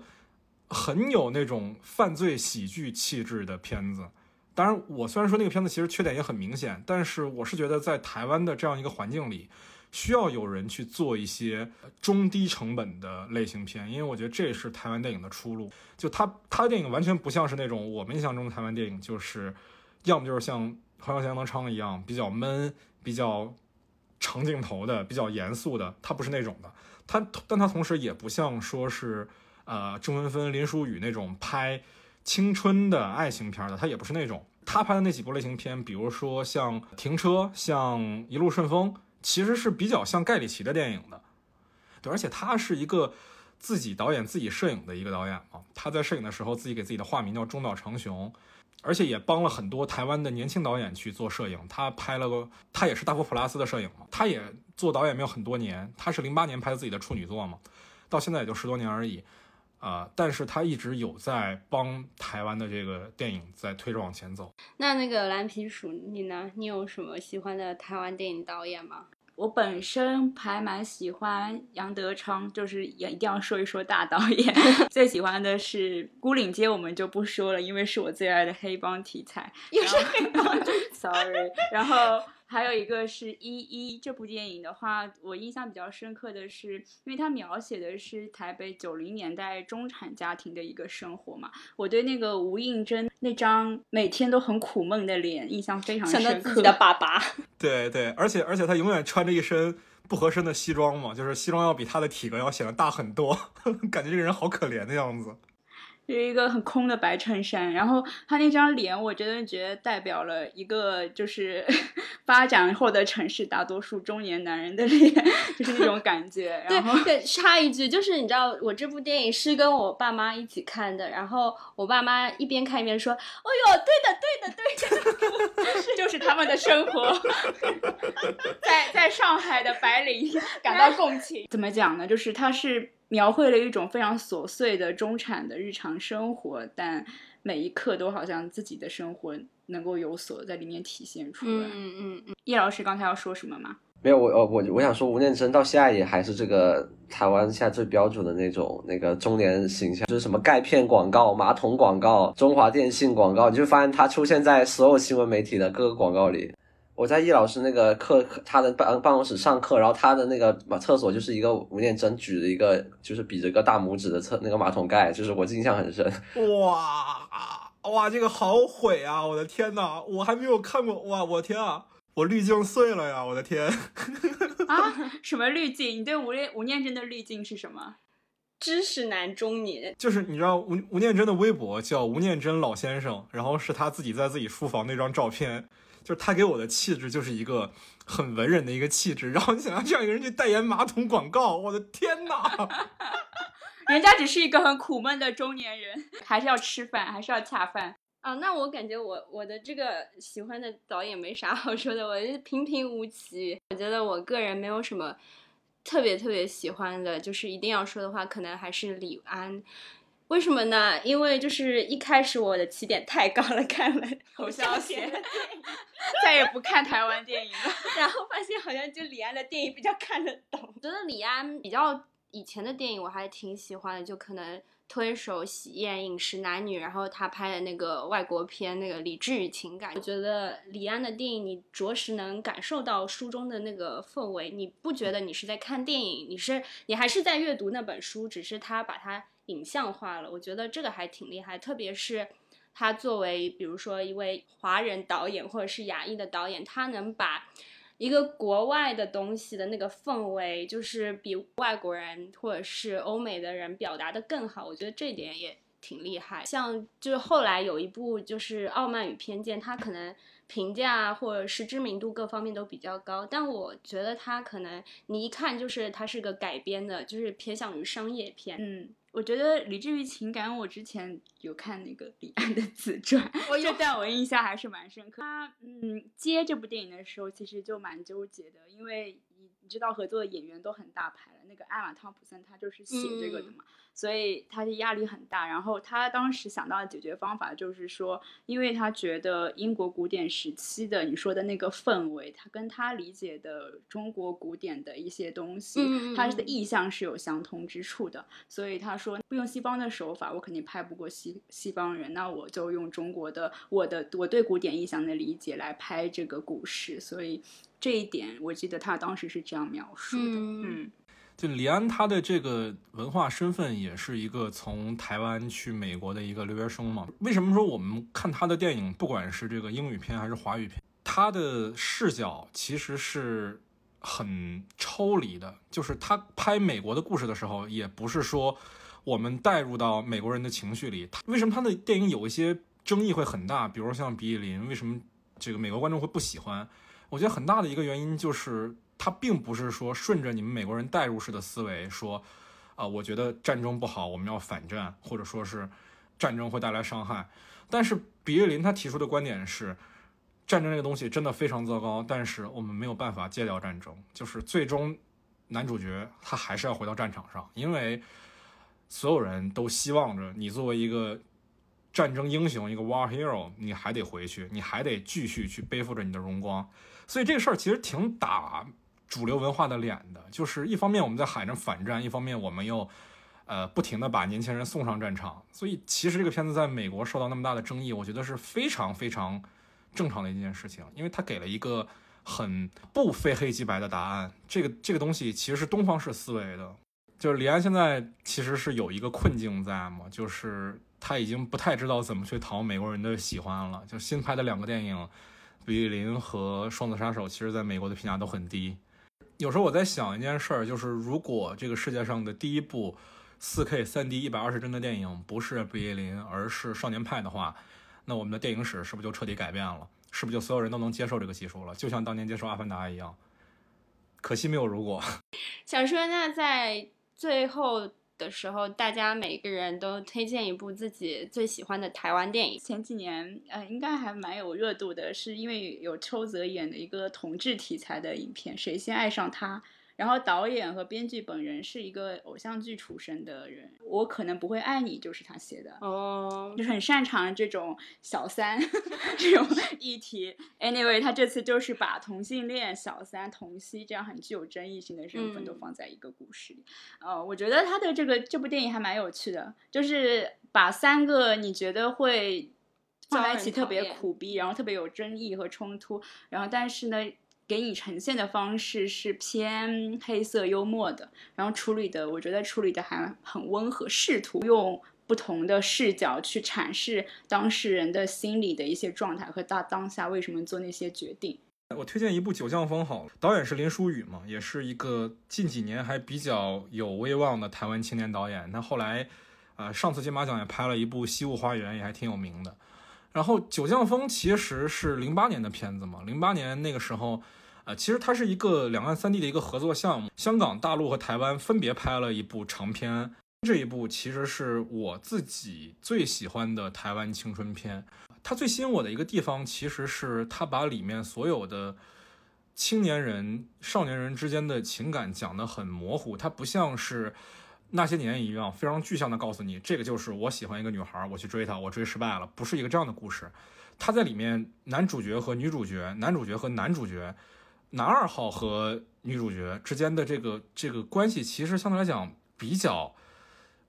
很有那种犯罪喜剧气质的片子。当然，我虽然说那个片子其实缺点也很明显，但是我是觉得在台湾的这样一个环境里，需要有人去做一些中低成本的类型片，因为我觉得这是台湾电影的出路。就他他的电影完全不像是那种我们印象中的台湾电影，就是要么就是像《欢笑喜洋昌》一样比较闷、比较长镜头的、比较严肃的，他不是那种的。他但他同时也不像说是呃郑文芬、林书宇那种拍。青春的爱情片的，他也不是那种。他拍的那几部类型片，比如说像《停车》、像《一路顺风》，其实是比较像盖里奇的电影的。对，而且他是一个自己导演、自己摄影的一个导演嘛。他在摄影的时候，自己给自己的化名叫中岛成雄，而且也帮了很多台湾的年轻导演去做摄影。他拍了个，他也是大佛普拉斯的摄影嘛。他也做导演没有很多年，他是零八年拍的自己的处女作嘛，到现在也就十多年而已。啊！但是他一直有在帮台湾的这个电影在推着往前走。那那个蓝皮鼠，你呢？你有什么喜欢的台湾电影导演吗？我本身还蛮喜欢杨德昌，就是也一定要说一说大导演。最喜欢的是《孤岭街》，我们就不说了，因为是我最爱的黑帮题材。又是黑帮，sorry。然后。还有一个是《一一》这部电影的话，我印象比较深刻的是，因为它描写的是台北九零年代中产家庭的一个生活嘛。我对那个吴映真那张每天都很苦闷的脸印象非常深刻。的爸爸。对对，而且而且他永远穿着一身不合身的西装嘛，就是西装要比他的体格要显得大很多，感觉这个人好可怜的样子。是一个很空的白衬衫，然后他那张脸，我真的觉得代表了一个就是 发展后的城市大多数中年男人的脸，就是那种感觉。对对，插一句，就是你知道，我这部电影是跟我爸妈一起看的，然后我爸妈一边看一边说：“哦呦，对的，对的，对的，就是他们的生活，在在上海的白领感到共情。怎么讲呢？就是他是。”描绘了一种非常琐碎的中产的日常生活，但每一刻都好像自己的生活能够有所在里面体现出来。嗯嗯嗯。叶老师刚才要说什么吗？没有，我呃我我想说，吴念真到现在也还是这个台湾现在最标准的那种那个中年形象，就是什么钙片广告、马桶广告、中华电信广告，你就发现他出现在所有新闻媒体的各个广告里。我在易老师那个课，他的办办公室上课，然后他的那个马厕所就是一个吴念真举着一个，就是比着个大拇指的厕那个马桶盖，就是我印象很深。哇哇，这个好毁啊！我的天呐，我还没有看过哇！我天啊，我滤镜碎了呀！我的天啊，什么滤镜？你对吴念吴念真的滤镜是什么？知识男中年，就是你知道吴吴念真的微博叫吴念真老先生，然后是他自己在自己书房那张照片。就是他给我的气质就是一个很文人的一个气质，然后你想让这样一个人去代言马桶广告，我的天哪！人家只是一个很苦闷的中年人，还是要吃饭，还是要恰饭啊？那我感觉我我的这个喜欢的导演没啥好说的，我就平平无奇。我觉得我个人没有什么特别特别喜欢的，就是一定要说的话，可能还是李安。为什么呢？因为就是一开始我的起点太高了，看了侯孝贤，再也不看台湾电影了。然后发现好像就李安的电影比较看得懂。觉得李安比较以前的电影我还挺喜欢的，就可能推手、喜宴、饮食男女，然后他拍的那个外国片那个《理智与情感》，我觉得李安的电影你着实能感受到书中的那个氛围，你不觉得你是在看电影，你是你还是在阅读那本书，只是他把它。影像化了，我觉得这个还挺厉害，特别是他作为比如说一位华人导演或者是亚裔的导演，他能把一个国外的东西的那个氛围，就是比外国人或者是欧美的人表达的更好，我觉得这点也挺厉害。像就是后来有一部就是《傲慢与偏见》，他可能评价或者是知名度各方面都比较高，但我觉得他可能你一看就是他是个改编的，就是偏向于商业片，嗯。我觉得理智与情感，我之前有看那个李安的自传，就在我印象还是蛮深刻。他嗯接这部电影的时候，其实就蛮纠结的，因为你知道合作的演员都很大牌了，那个艾玛汤普森他就是写这个的嘛。所以他的压力很大，然后他当时想到的解决方法就是说，因为他觉得英国古典时期的你说的那个氛围，他跟他理解的中国古典的一些东西，他的意象是有相通之处的。所以他说，不用西方的手法，我肯定拍不过西西方人，那我就用中国的我的我对古典意象的理解来拍这个故事。所以这一点，我记得他当时是这样描述的，嗯。就李安他的这个文化身份也是一个从台湾去美国的一个留学生嘛？为什么说我们看他的电影，不管是这个英语片还是华语片，他的视角其实是很抽离的。就是他拍美国的故事的时候，也不是说我们带入到美国人的情绪里。为什么他的电影有一些争议会很大？比如像《比利林》，为什么这个美国观众会不喜欢？我觉得很大的一个原因就是。他并不是说顺着你们美国人代入式的思维说，啊，我觉得战争不好，我们要反战，或者说是战争会带来伤害。但是比约林他提出的观点是，战争这个东西真的非常糟糕，但是我们没有办法戒掉战争，就是最终男主角他还是要回到战场上，因为所有人都希望着你作为一个战争英雄，一个 war hero，你还得回去，你还得继续去背负着你的荣光。所以这个事儿其实挺打。主流文化的脸的，就是一方面我们在喊着反战，一方面我们又，呃，不停的把年轻人送上战场。所以其实这个片子在美国受到那么大的争议，我觉得是非常非常正常的一件事情，因为他给了一个很不非黑即白的答案。这个这个东西其实是东方式思维的，就是李安现在其实是有一个困境在嘛，就是他已经不太知道怎么去讨美国人的喜欢了。就新拍的两个电影《比利林》和《双子杀手》，其实在美国的评价都很低。有时候我在想一件事儿，就是如果这个世界上的第一部 4K 3D 一百二十帧的电影不是《比叶林》，而是《少年派》的话，那我们的电影史是不是就彻底改变了？是不是就所有人都能接受这个技术了？就像当年接受《阿凡达》一样。可惜没有如果。想说，那在最后。的时候，大家每个人都推荐一部自己最喜欢的台湾电影。前几年，呃，应该还蛮有热度的，是因为有邱泽演的一个同志题材的影片《谁先爱上他》。然后导演和编剧本人是一个偶像剧出身的人，我可能不会爱你就是他写的哦，就是很擅长这种小三 这种议题。Anyway，他这次就是把同性恋、小三、同妻这样很具有争议性的身份都放在一个故事里。呃，我觉得他的这个这部电影还蛮有趣的，就是把三个你觉得会放在一起特别苦逼，然后特别有争议和冲突，然后但是呢。给你呈现的方式是偏黑色幽默的，然后处理的，我觉得处理的还很温和，试图用不同的视角去阐释当事人的心理的一些状态和他当下为什么做那些决定。我推荐一部《九降风》好了，导演是林书宇嘛，也是一个近几年还比较有威望的台湾青年导演。他后来，呃，上次金马奖也拍了一部《西雾花园》，也还挺有名的。然后《九降风》其实是零八年的片子嘛，零八年那个时候。呃，其实它是一个两岸三地的一个合作项目，香港、大陆和台湾分别拍了一部长片。这一部其实是我自己最喜欢的台湾青春片。它最吸引我的一个地方，其实是它把里面所有的青年人、少年人之间的情感讲得很模糊。它不像是那些年一样，非常具象的告诉你，这个就是我喜欢一个女孩，我去追她，我追失败了，不是一个这样的故事。它在里面，男主角和女主角，男主角和男主角。男二号和女主角之间的这个这个关系，其实相对来讲比较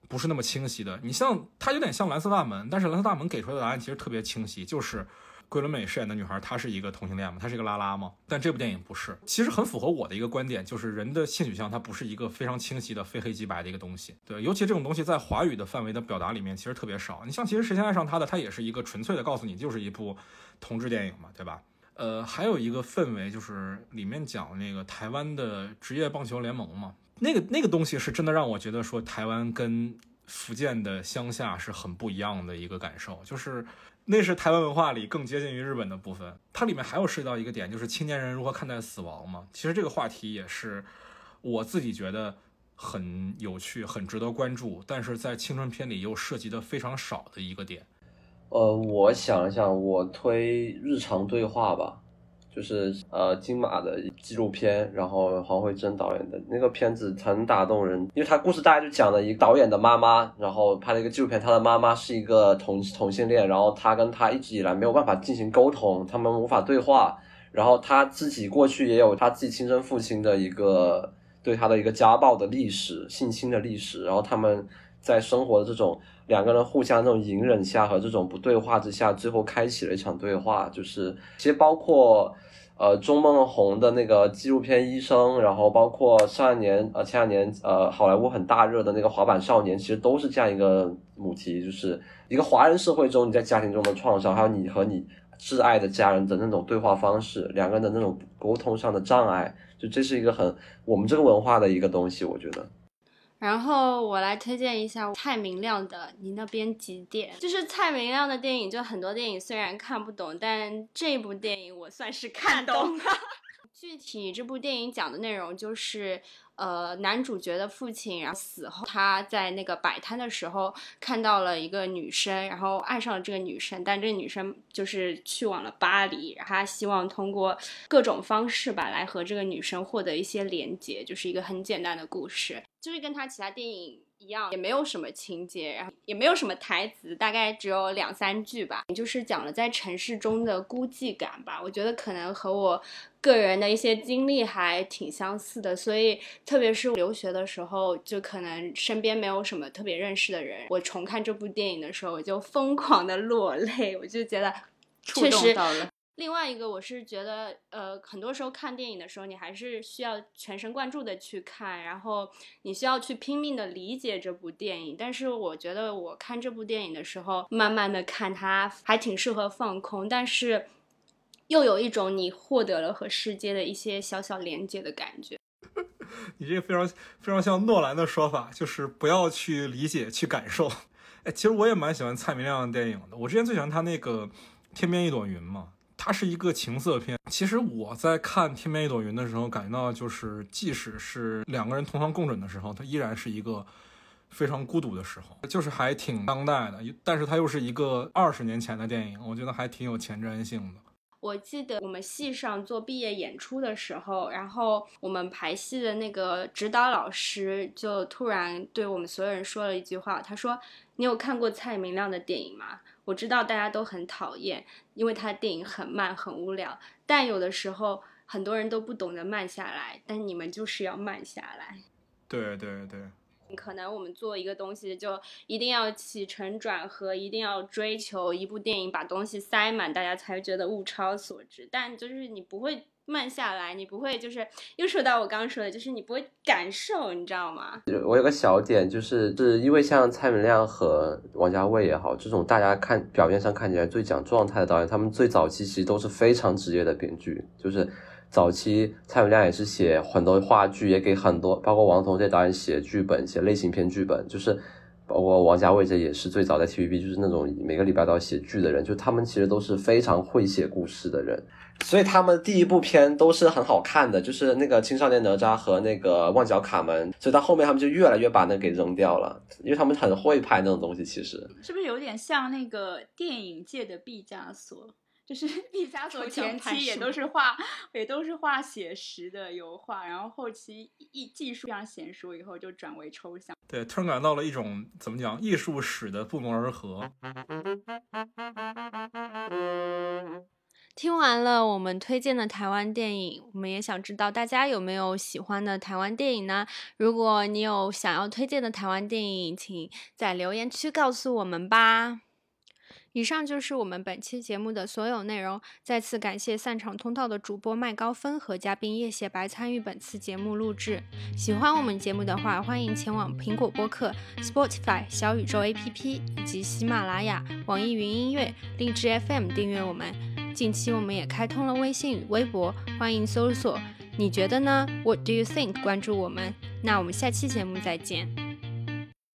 不是那么清晰的。你像他有点像蓝色大门，但是蓝色大门给出来的答案其实特别清晰，就是桂纶镁饰演的女孩，她是一个同性恋嘛，她是一个拉拉嘛。但这部电影不是，其实很符合我的一个观点，就是人的性取向它不是一个非常清晰的非黑即白的一个东西。对，尤其这种东西在华语的范围的表达里面其实特别少。你像其实谁先爱上他的，它也是一个纯粹的告诉你，就是一部同志电影嘛，对吧？呃，还有一个氛围就是里面讲那个台湾的职业棒球联盟嘛，那个那个东西是真的让我觉得说台湾跟福建的乡下是很不一样的一个感受，就是那是台湾文化里更接近于日本的部分。它里面还有涉及到一个点，就是青年人如何看待死亡嘛。其实这个话题也是我自己觉得很有趣、很值得关注，但是在青春片里又涉及的非常少的一个点。呃，我想一想，我推日常对话吧，就是呃金马的纪录片，然后黄慧珍导演的那个片子很打动人，因为他故事大概就讲了一个导演的妈妈，然后拍了一个纪录片，他的妈妈是一个同同性恋，然后他跟他一直以来没有办法进行沟通，他们无法对话，然后他自己过去也有他自己亲生父亲的一个对他的一个家暴的历史、性侵的历史，然后他们在生活的这种。两个人互相这种隐忍下和这种不对话之下，最后开启了一场对话。就是其实包括呃钟梦红的那个纪录片《医生》，然后包括上一年呃前两年呃好莱坞很大热的那个《滑板少年》，其实都是这样一个母题，就是一个华人社会中你在家庭中的创伤，还有你和你挚爱的家人的那种对话方式，两个人的那种沟通上的障碍，就这是一个很我们这个文化的一个东西，我觉得。然后我来推荐一下蔡明亮的《你那边几点》，就是蔡明亮的电影，就很多电影虽然看不懂，但这部电影我算是看懂了。具体这部电影讲的内容就是。呃，男主角的父亲，然后死后，他在那个摆摊的时候看到了一个女生，然后爱上了这个女生，但这个女生就是去往了巴黎，他希望通过各种方式吧，来和这个女生获得一些连接，就是一个很简单的故事，就是跟他其他电影。一样也没有什么情节，然后也没有什么台词，大概只有两三句吧。就是讲了在城市中的孤寂感吧。我觉得可能和我个人的一些经历还挺相似的，所以特别是留学的时候，就可能身边没有什么特别认识的人。我重看这部电影的时候，我就疯狂的落泪，我就觉得触动到了。另外一个，我是觉得，呃，很多时候看电影的时候，你还是需要全神贯注的去看，然后你需要去拼命的理解这部电影。但是我觉得我看这部电影的时候，慢慢的看它还挺适合放空，但是又有一种你获得了和世界的一些小小连接的感觉。你这个非常非常像诺兰的说法，就是不要去理解，去感受。哎，其实我也蛮喜欢蔡明亮的电影的，我之前最喜欢他那个《天边一朵云》嘛。它是一个情色片。其实我在看《天边一朵云》的时候，感觉到就是，即使是两个人同床共枕的时候，它依然是一个非常孤独的时候，就是还挺当代的。但是它又是一个二十年前的电影，我觉得还挺有前瞻性的。我记得我们系上做毕业演出的时候，然后我们排戏的那个指导老师就突然对我们所有人说了一句话，他说：“你有看过蔡明亮的电影吗？”我知道大家都很讨厌，因为他的电影很慢很无聊。但有的时候很多人都不懂得慢下来，但你们就是要慢下来。对对对。可能我们做一个东西就一定要起承转合，一定要追求一部电影把东西塞满，大家才觉得物超所值。但就是你不会。慢下来，你不会就是又说到我刚刚说的，就是你不会感受，你知道吗？我有个小点，就是是因为像蔡明亮和王家卫也好，这种大家看表面上看起来最讲状态的导演，他们最早期其实都是非常职业的编剧。就是早期蔡明亮也是写很多话剧，也给很多包括王彤这些导演写剧本、写类型片剧本。就是包括王家卫这也是最早在 TVB 就是那种每个礼拜都要写剧的人，就他们其实都是非常会写故事的人。所以他们第一部片都是很好看的，就是那个青少年哪吒和那个旺角卡门。所以到后面他们就越来越把那给扔掉了，因为他们很会拍那种东西。其实是不是有点像那个电影界的毕加索？就是毕加索前期也都是画，也都是画写实的油画，然后后期艺技术非常娴熟以后就转为抽象。对，突然感到了一种怎么讲艺术史的不谋而合。听完了我们推荐的台湾电影，我们也想知道大家有没有喜欢的台湾电影呢？如果你有想要推荐的台湾电影，请在留言区告诉我们吧。以上就是我们本期节目的所有内容。再次感谢散场通道的主播麦高芬和嘉宾叶谢白参与本次节目录制。喜欢我们节目的话，欢迎前往苹果播客、Spotify、小宇宙 APP 以及喜马拉雅、网易云音乐、荔枝 FM 订阅我们。近期我们也开通了微信与微博，欢迎搜索。你觉得呢？What do you think？关注我们。那我们下期节目再见。